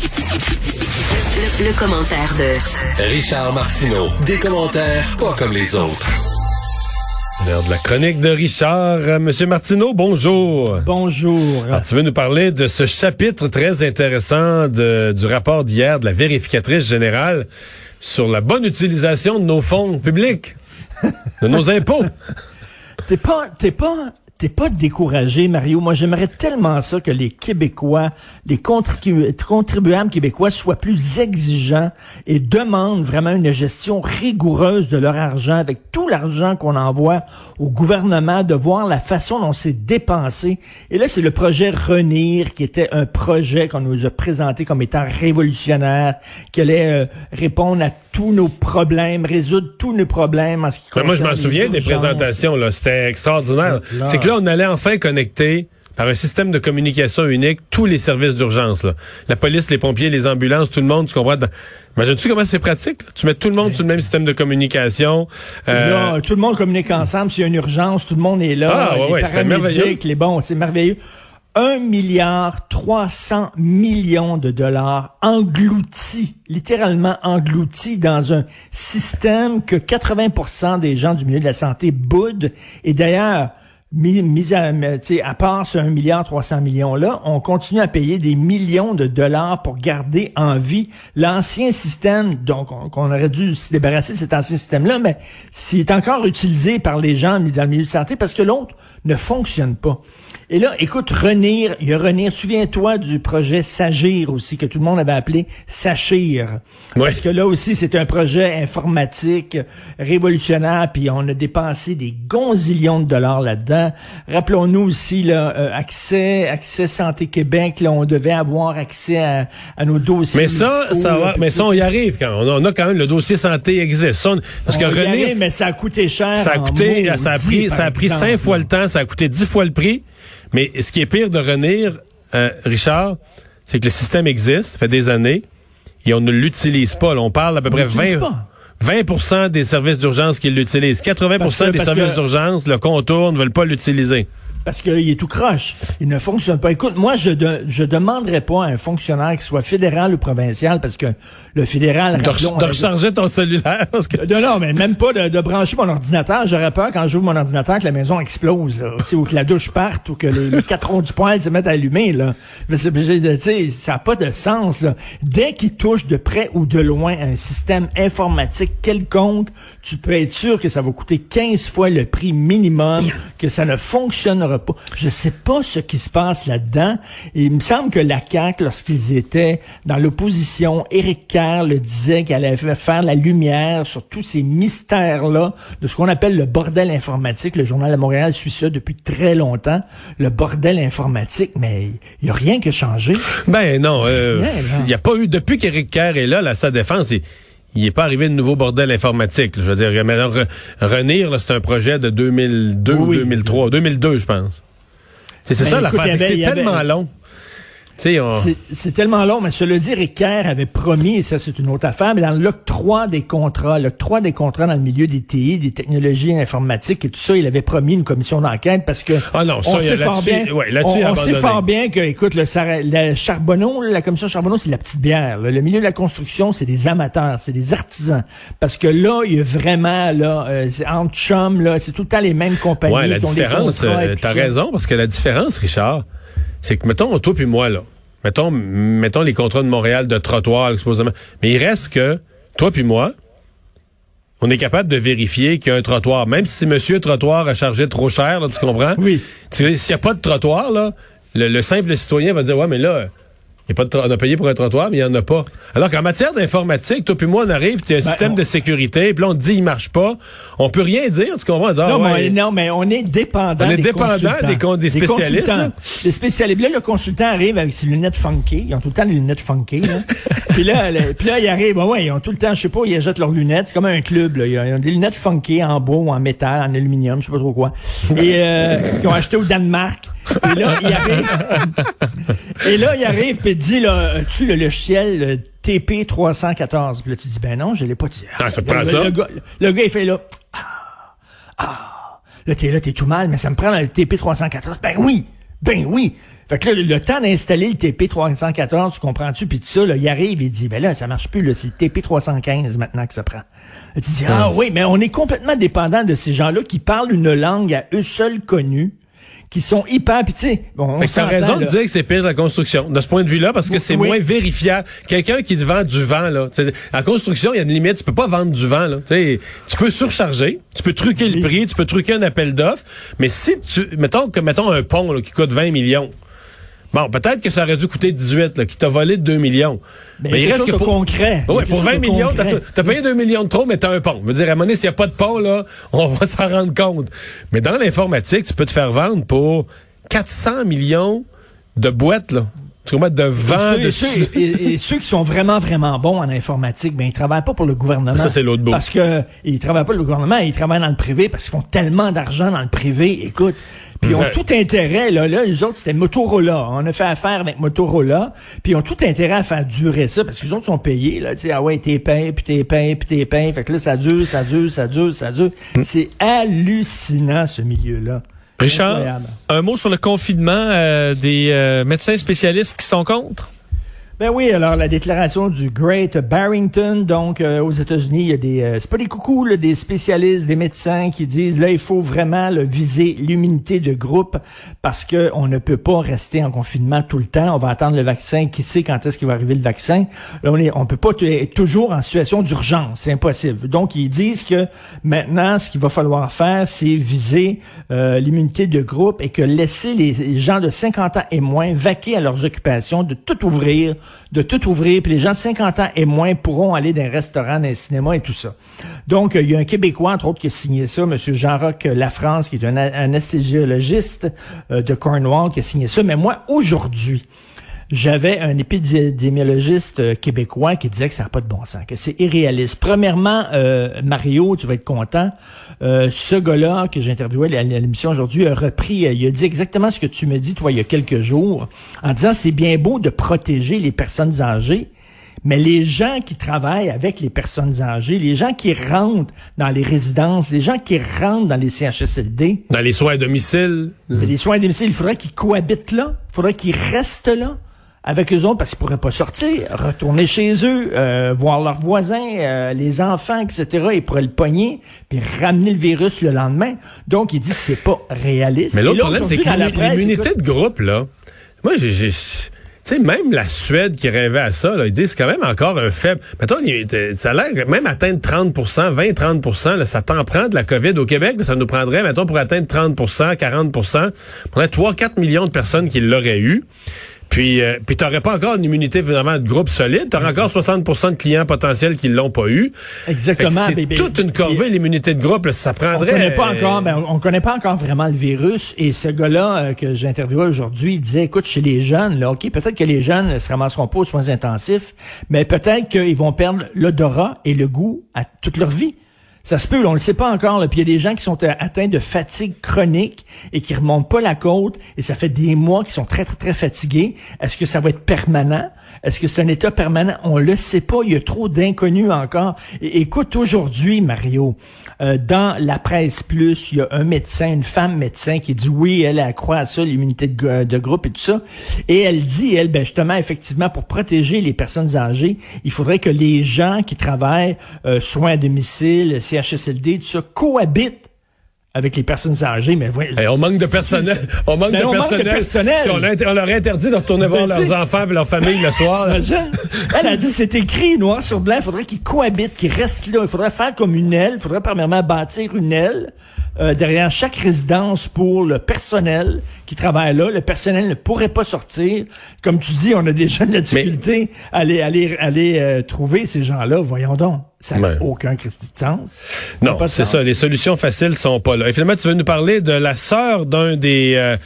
Le, le commentaire de Richard Martineau. Des commentaires pas comme les autres. L'heure de la chronique de Richard. Euh, Monsieur Martineau, bonjour. Bonjour. Alors, tu veux nous parler de ce chapitre très intéressant de- du rapport d'hier de la vérificatrice générale sur la bonne utilisation de nos fonds publics, de nos impôts. T'es pas, t'es pas, t'es pas découragé, Mario. Moi, j'aimerais tellement ça que les Québécois, les contribu- contribuables québécois soient plus exigeants et demandent vraiment une gestion rigoureuse de leur argent avec tout l'argent qu'on envoie au gouvernement, de voir la façon dont c'est dépensé. Et là, c'est le projet Renir qui était un projet qu'on nous a présenté comme étant révolutionnaire, qui allait euh, répondre à tous nos problèmes, résoudre tous nos problèmes en ce qui Ben, moi, je m'en souviens des présentations. là. C'était extraordinaire. C'est que là, on allait enfin connecter par un système de communication unique tous les services d'urgence. là. La police, les pompiers, les ambulances, tout le monde, tu comprends? Imagines-tu comment c'est pratique? là? Tu mets tout le monde sur le même système de communication. euh, Là, tout le monde communique ensemble. S'il y a une urgence, tout le monde est là. Ah, ouais, les ouais, c'était paramédics, merveilleux. les bons, c'est merveilleux. Un milliard 300 millions de dollars engloutis, littéralement engloutis dans un système que 80% des gens du milieu de la santé boudent. Et d'ailleurs, mis, mis à, à part ce 1 milliard 300 millions là, on continue à payer des millions de dollars pour garder en vie l'ancien système, donc on, aurait dû se débarrasser de cet ancien système-là, mais s'il est encore utilisé par les gens dans le milieu de santé parce que l'autre ne fonctionne pas. Et là, écoute, Renir, il y a Renir, souviens-toi du projet Sagir aussi, que tout le monde avait appelé Sachir. Ouais. Parce que là aussi, c'est un projet informatique révolutionnaire, puis on a dépensé des gonzillions de dollars là-dedans. Rappelons-nous aussi, là, euh, accès, accès Santé Québec, là, on devait avoir accès à, à nos dossiers. mais ça, ça va, mais ça, on y arrive quand. On a, on a quand même le dossier santé existe. Ça, on- parce que On arrive, mais ça a coûté cher. ça a coûté, ça a pris, ça a pris cinq fois le temps, ça a coûté dix fois le prix. Mais ce qui est pire de Renir, euh, Richard, c'est que le système existe, ça fait des années, et on ne l'utilise pas. là. on parle à peu près l'utilise 20, pas. 20% des services d'urgence qui l'utilisent. 80 Parce que- des services d'urgence le contournent, ne veulent pas l'utiliser. Parce qu'il est tout croche. Il ne fonctionne pas. Écoute, moi, je de, je demanderais pas à un fonctionnaire qui soit fédéral ou provincial, parce que le fédéral... De, rappelons, de avait- recharger ton cellulaire. Parce que... Non, non, mais même pas de, de brancher mon ordinateur. J'aurais peur quand j'ouvre mon ordinateur que la maison explose, là. Ou que la douche parte, ou que les, les quatre ronds du poêle se mettent à allumer, là. Mais ça n'a pas de sens, là. Dès qu'il touche de près ou de loin un système informatique quelconque, tu peux être sûr que ça va coûter 15 fois le prix minimum, que ça ne fonctionnera pas. Je sais pas ce qui se passe là-dedans. Et il me semble que la CAQ, lorsqu'ils étaient dans l'opposition, Éric Kerr le disait qu'elle allait faire la lumière sur tous ces mystères-là de ce qu'on appelle le bordel informatique. Le Journal de Montréal suit ça depuis très longtemps. Le bordel informatique, mais il y a rien qui a changé. Ben non, euh, il n'y a pas eu, depuis qu'Éric Kerr est là, là, sa défense, il il n'est pas arrivé de nouveau bordel informatique. là. Je veux dire, maintenant, Re- Renir, c'est un projet de 2002 ou Oui. 2003. 2002, je pense. C'est Ben, ça écoute, l'affaire, c'est avait- tellement long. On... C'est- tellement long, mais cela dit, Ricard avait promis, et ça c'est une autre affaire, mais dans l'octroi des contrats, l'octroi des contrats dans le milieu des TI, des technologies informatiques et tout ça, il avait promis une commission d'enquête parce que Ah non, ça, on sait fort bien, ouais, on, on sait fort bien que, écoute, le, la Charbonneau, la commission Charbonneau, c'est la petite bière. là. Le milieu de la construction, c'est des amateurs, c'est des artisans. Parce que là, il y a vraiment, là, euh, c'est entre chums, là, c'est tout le temps les mêmes compagnies Ouais, la qui différence, euh, t'as raison, parce que la différence, Richard, c'est que, mettons, toi puis moi, là, mettons, mettons les contrats de Montréal de trottoir, supposément, mais il reste que, toi puis moi, on est capable de vérifier qu'il y a un trottoir, même si monsieur trottoir a chargé trop cher, là, tu comprends? Oui. S'il n'y a pas de trottoir, là, le, le simple citoyen va dire, ouais, mais là, y a pas de on a payé pour un trottoir, mais il n'y en a pas. Alors qu'en matière d'informatique, toi puis moi, on arrive, il y a un Ben, système on- de sécurité, puis là, on te dit, il marche pas. On peut rien dire, tu comprends? Dit, ah, Non, ouais. mais, non, mais on est dépendant On est des dépendant consultants. des con- des spécialistes, consultants. là. Les spécialistes. Là, le consultant arrive avec ses lunettes funky. Ils ont tout le temps des lunettes funky. Là. puis, là, le- puis là, ils arrivent. Ben ouais, ils ont tout le temps, je sais pas, ils achètent leurs lunettes. C'est comme un club. Là. Ils ont des lunettes funky en bois ou en métal, en aluminium, je sais pas trop quoi. Et euh, ils ont acheté au Danemark. Et là, il arrive. et là, il arrive puis il dit, là, tu le logiciel le TP314. Puis là, tu dis, ben non, je l'ai pas dit. Ah, ça Le- ça? Le gars, le gars, il fait là. Ah, là, t'es là, t'es tout mal, mais ça me prend le TP314. Ben oui, ben oui. Fait que là, le temps d'installer le TP314, tu comprends-tu, puis tout ça, là, il arrive, il dit, ben là, ça marche plus, là, c'est le TP315 maintenant que ça prend. tu dis, ah oui, mais on est complètement dépendant de ces gens-là qui parlent une langue à eux seuls connue qui sont hyper puis tu sais bon on raison de dire que c'est pire la construction de ce point de vue-là parce que c'est moins vérifiable. Quelqu'un qui te vend du vent là en construction il y a une limite tu peux pas vendre du vent là tu peux surcharger tu peux truquer le prix tu peux truquer un appel d'offres mais si tu mettons que mettons un pont là, qui coûte 20 millions Bon, peut-être que ça aurait dû coûter 18, là, qui t'a volé de 2 millions. Mais, il reste que pour... concret. Oui, pour 20 millions, t'as payé 2 millions de trop, mais t'as un pont. Je veux dire, à un moment donné, s'il n'y a pas de pont, là, on va s'en rendre compte. Mais dans l'informatique, tu peux te faire vendre pour 400 millions de boîtes, là. De vent. Et ceux, et, ceux qui sont vraiment, vraiment bons en informatique, ben, ils travaillent pas pour le gouvernement. Ça, c'est l'autre bout. Parce que, ils travaillent pas pour le gouvernement, ils travaillent dans le privé parce qu'ils font tellement d'argent dans le privé. Écoute, puis ils ont tout intérêt, là, là, les autres, c'était Motorola. On a fait affaire avec Motorola, puis ils ont tout intérêt à faire durer ça, parce que les autres sont payés, là, tu sais, ah ouais, t'es peint, puis t'es peint, puis t'es peint. Fait que là, ça dure, ça dure, ça dure, ça dure. Mm. C'est hallucinant, ce milieu-là. Richard, un mot sur le confinement euh, des euh, médecins spécialistes qui sont contre? Ben oui, alors la déclaration du Great Barrington, donc euh, aux États-Unis, il y a des, euh, c'est pas des coucous, là, des spécialistes, des médecins qui disent là il faut vraiment viser l'immunité de groupe parce que on ne peut pas rester en confinement tout le temps. On va attendre le vaccin. Qui sait quand est-ce qu'il va arriver le vaccin? Là on est, on peut pas être toujours en situation d'urgence, c'est impossible. Donc ils disent que maintenant ce qu'il va falloir faire, c'est viser euh, l'immunité de groupe et que laisser les gens de 50 ans et moins vaquer à leurs occupations, de tout ouvrir de tout ouvrir, puis les gens de 50 ans et moins pourront aller dans les restaurants, dans les cinémas et tout ça. Donc, il y a un Québécois, entre autres, qui a signé ça, M. Jean-Roch Lafrance, qui est un anesthésiologiste euh, de Cornwall, qui a signé ça. Mais moi, aujourd'hui, j'avais un épidémiologiste euh, québécois qui disait que ça n'a pas de bon sens, que c'est irréaliste. Premièrement, euh, Mario, tu vas être content, euh, ce gars-là que j'ai interviewé à l'émission aujourd'hui a repris, il a dit exactement ce que tu me dis, toi, il y a quelques jours, en disant c'est bien beau de protéger les personnes âgées, mais les gens qui travaillent avec les personnes âgées, les gens qui rentrent dans les résidences, les gens qui rentrent dans les CHSLD. Dans les soins à domicile. Les soins à domicile, il faudrait qu'ils cohabitent là. Il faudrait qu'ils restent là avec eux autres parce qu'ils pourraient pas sortir, retourner chez eux, euh, voir leurs voisins, euh, les enfants, etc. Ils pourraient le pogner puis ramener le virus le lendemain. Donc, il dit c'est pas réaliste. Mais l'autre problème, c'est que l'immunité de groupe, là, moi, j'ai... Tu sais, même la Suède qui rêvait à ça, là, ils disent quand même encore un faible. Mettons, ça a l'air même atteindre 30% 20-30% là, ça t'en prend de la COVID. Au Québec, ça nous prendrait, mettons, pour atteindre 30% 40% on prendrait 3-4 millions de personnes qui l'auraient eu. Puis, euh, puis t'aurais pas encore une immunité vraiment de groupe solide. T'aurais encore 60% de clients potentiels qui l'ont pas eu. Exactement. C'est toute une corvée, l'immunité de groupe. ça prendrait... On connaît pas encore, ben, on connaît pas encore vraiment le virus. Et ce gars-là euh, que j'ai interviewé aujourd'hui, il disait, écoute, chez les jeunes, là, OK, peut-être que les jeunes ne se ramasseront pas aux soins intensifs, mais peut-être qu'ils vont perdre l'odorat et le goût à toute leur vie. Ça se peut, on le sait pas encore. Là. Puis il y a des gens qui sont euh, atteints de fatigue chronique et qui remontent pas la côte et ça fait des mois qu'ils sont très très très fatigués. Est-ce que ça va être permanent? Est-ce que c'est un état permanent? On le sait pas. Il y a trop d'inconnus encore. écoute, aujourd'hui, Mario, euh, dans la presse plus, il y a un médecin, une femme médecin qui dit oui, elle, a croit à ça, l'immunité de, de, groupe et tout ça. Et elle dit, elle, ben justement, effectivement, pour protéger les personnes âgées, il faudrait que les gens qui travaillent euh, soins à domicile, CHSLD, tout ça, cohabitent avec les personnes âgées, mais on manque de personnel. On manque, ben, de, personnel. Si on, leur a interdit de retourner voir ben, leurs enfants et leur famille le soir. Elle a dit, c'est écrit noir sur blanc, il faudrait qu'ils cohabitent, qu'ils restent là. Il faudrait faire comme une aile. Il faudrait premièrement bâtir une aile euh, derrière chaque résidence pour le personnel qui travaille là. Le personnel ne pourrait pas sortir. Comme tu dis, on a déjà de la difficulté à aller, aller, aller euh, trouver ces gens-là. Voyons donc. Ça n'a aucun Christi de sens. Non, c'est ça. Les solutions faciles sont pas là. Et finalement, tu veux nous parler de la sœur d'un des euh,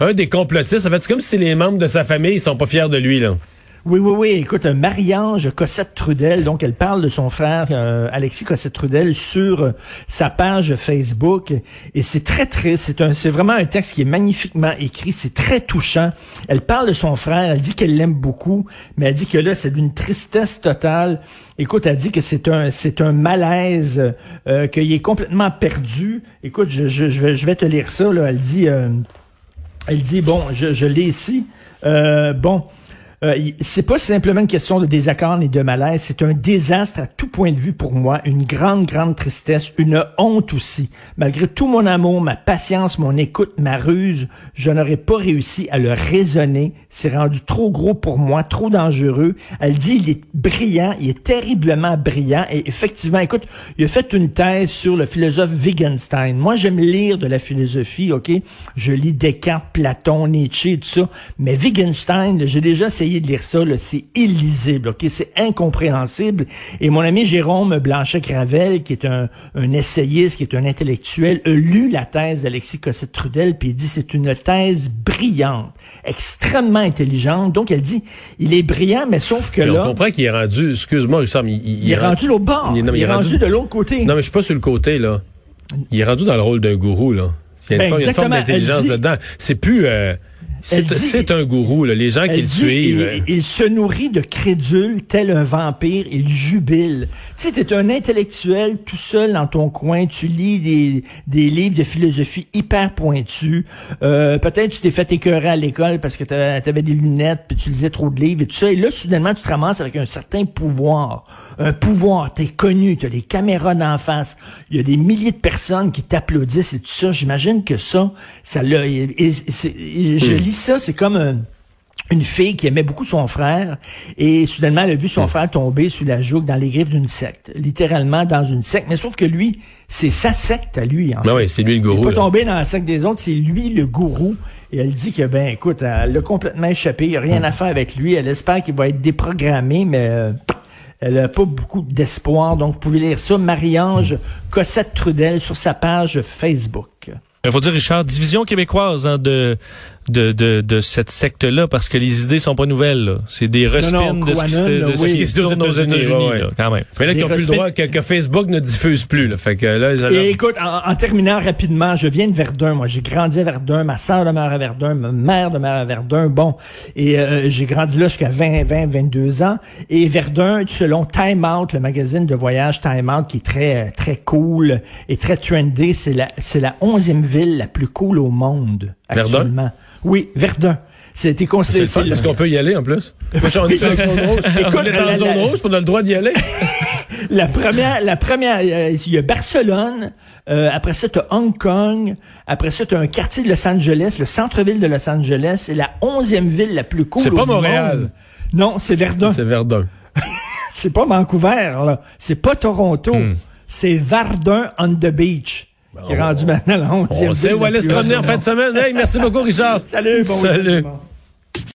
un des complotistes. En fait, c'est comme si les membres de sa famille sont pas fiers de lui là. Oui, oui, oui. Écoute, Marie-Ange Cossette-Trudel, donc elle parle de son frère euh, Alexis Cossette-Trudel sur euh, sa page Facebook. Et c'est très triste. C'est vraiment un texte qui est magnifiquement écrit. C'est très touchant. Elle parle de son frère. Elle dit qu'elle l'aime beaucoup, mais elle dit que là, c'est d'une tristesse totale. Écoute, elle dit que c'est un, c'est un malaise, euh, qu'il est complètement perdu. Écoute, je, je, je, vais, te lire ça. Là. Elle dit. Elle dit, bon, je, je l'ai ici. Euh, bon, euh, c'est pas simplement une question de désaccord ni de malaise, c'est un désastre à tout point de vue pour moi, une grande, grande tristesse, une honte aussi. Malgré tout mon amour, ma patience, mon écoute, ma ruse, je n'aurais pas réussi à le raisonner. C'est rendu trop gros pour moi, trop dangereux. Elle dit, il est brillant, il est terriblement brillant. Et effectivement, écoute, il a fait une thèse sur le philosophe Wittgenstein. Moi, j'aime lire de la philosophie, OK? Je lis Descartes, Platon, Nietzsche, tout ça. Mais Wittgenstein, j'ai déjà essayé de lire ça, c'est illisible, ok, c'est incompréhensible. Et mon ami Jérôme Blanchet-Gravel, qui est un, un, essayiste, qui est un intellectuel, a lu la thèse d'Alexis Cossette-Trudel, puis il dit c'est une thèse brillante, extrêmement intelligente. Donc elle dit, il est brillant, mais sauf que là... On comprend qu'il est rendu, excuse-moi, Richard, il, il, il, est rendu, l'autre bord. Il, est, rendu, de l'autre côté. Non, mais je suis pas sur le côté, là. Il est rendu dans le rôle d'un gourou, là. Il y a une, ben, forme d'intelligence dedans. C'est plus... Euh, c'est un gourou, là, les gens qui le suivent. Il, se nourrit de crédules tel un vampire, il jubile. Tu sais, t'es un intellectuel tout seul dans ton coin, tu lis des, des livres de philosophie hyper pointus. Euh, Peut-être tu t'es fait écœurer à l'école parce que t'avais avais des lunettes, puis tu lisais trop de livres et tout ça. Et là, soudainement, tu te ramasses avec un certain pouvoir. Un pouvoir, t'es connu, t'as les caméras d'en face. Il y a des milliers de personnes qui t'applaudissent et tout ça. J'imagine que ça, ça l'a... Je hmm. Lis ça, c'est comme euh, une fille qui aimait beaucoup son frère et soudainement elle a vu son frère tomber sous la joue dans les griffes d'une secte, littéralement dans une secte. Mais sauf que lui, c'est sa secte à lui. En ben oui, c'est lui le gourou. Il pas tomber dans la secte des autres, c'est lui le gourou. Et elle dit que ben écoute, elle l'a complètement échappé, il n'y a rien à faire avec lui. Elle espère qu'il va être déprogrammé, mais euh, elle n'a pas beaucoup d'espoir. Donc vous pouvez lire ça, Marie-Ange Cossette Trudel sur sa page Facebook. Il faut dire, Richard, division québécoise hein, de, de, de, de cette secte-là, parce que les idées sont pas nouvelles. C'est des respins de, ce qui, se tourne aux États-Unis, quand même. Mais là, qui n'ont plus le droit, que, Facebook ne diffuse plus. Là. Fait que là, ils Et écoute, en, terminant rapidement, je viens de Verdun. Moi, j'ai grandi à Verdun. Ma sœur demeure à Verdun. Ma mère demeure à Verdun. Bon, et euh, j'ai grandi là jusqu'à 20, 20, 22 ans. Et Verdun, selon Time Out, le magazine de voyage Time Out, qui est très, très cool et très trendy, c'est la, c'est la onzième ville la plus cool au monde actuellement. Verdun? Oui, Verdun. C'était considéré. C'est Est-ce qu'on peut y aller en plus? on est en zone rouge. on est en zone rouge, on a le droit d'y aller. la première, la première, euh, il y a Barcelone. Euh, après ça, tu as Hong Kong. Après ça, tu as un quartier de Los Angeles, le centre-ville de Los Angeles. C'est la onzième ville la plus cool. C'est pas Montréal. Non, c'est Verdun. C'est Verdun. c'est pas Vancouver, là. C'est pas Toronto. Hmm. C'est Verdun on the beach qui est rendu maintenant la 11e. On sait où aller se promener en fin de semaine. Hey, merci beaucoup, Richard. Salut, bon Salut.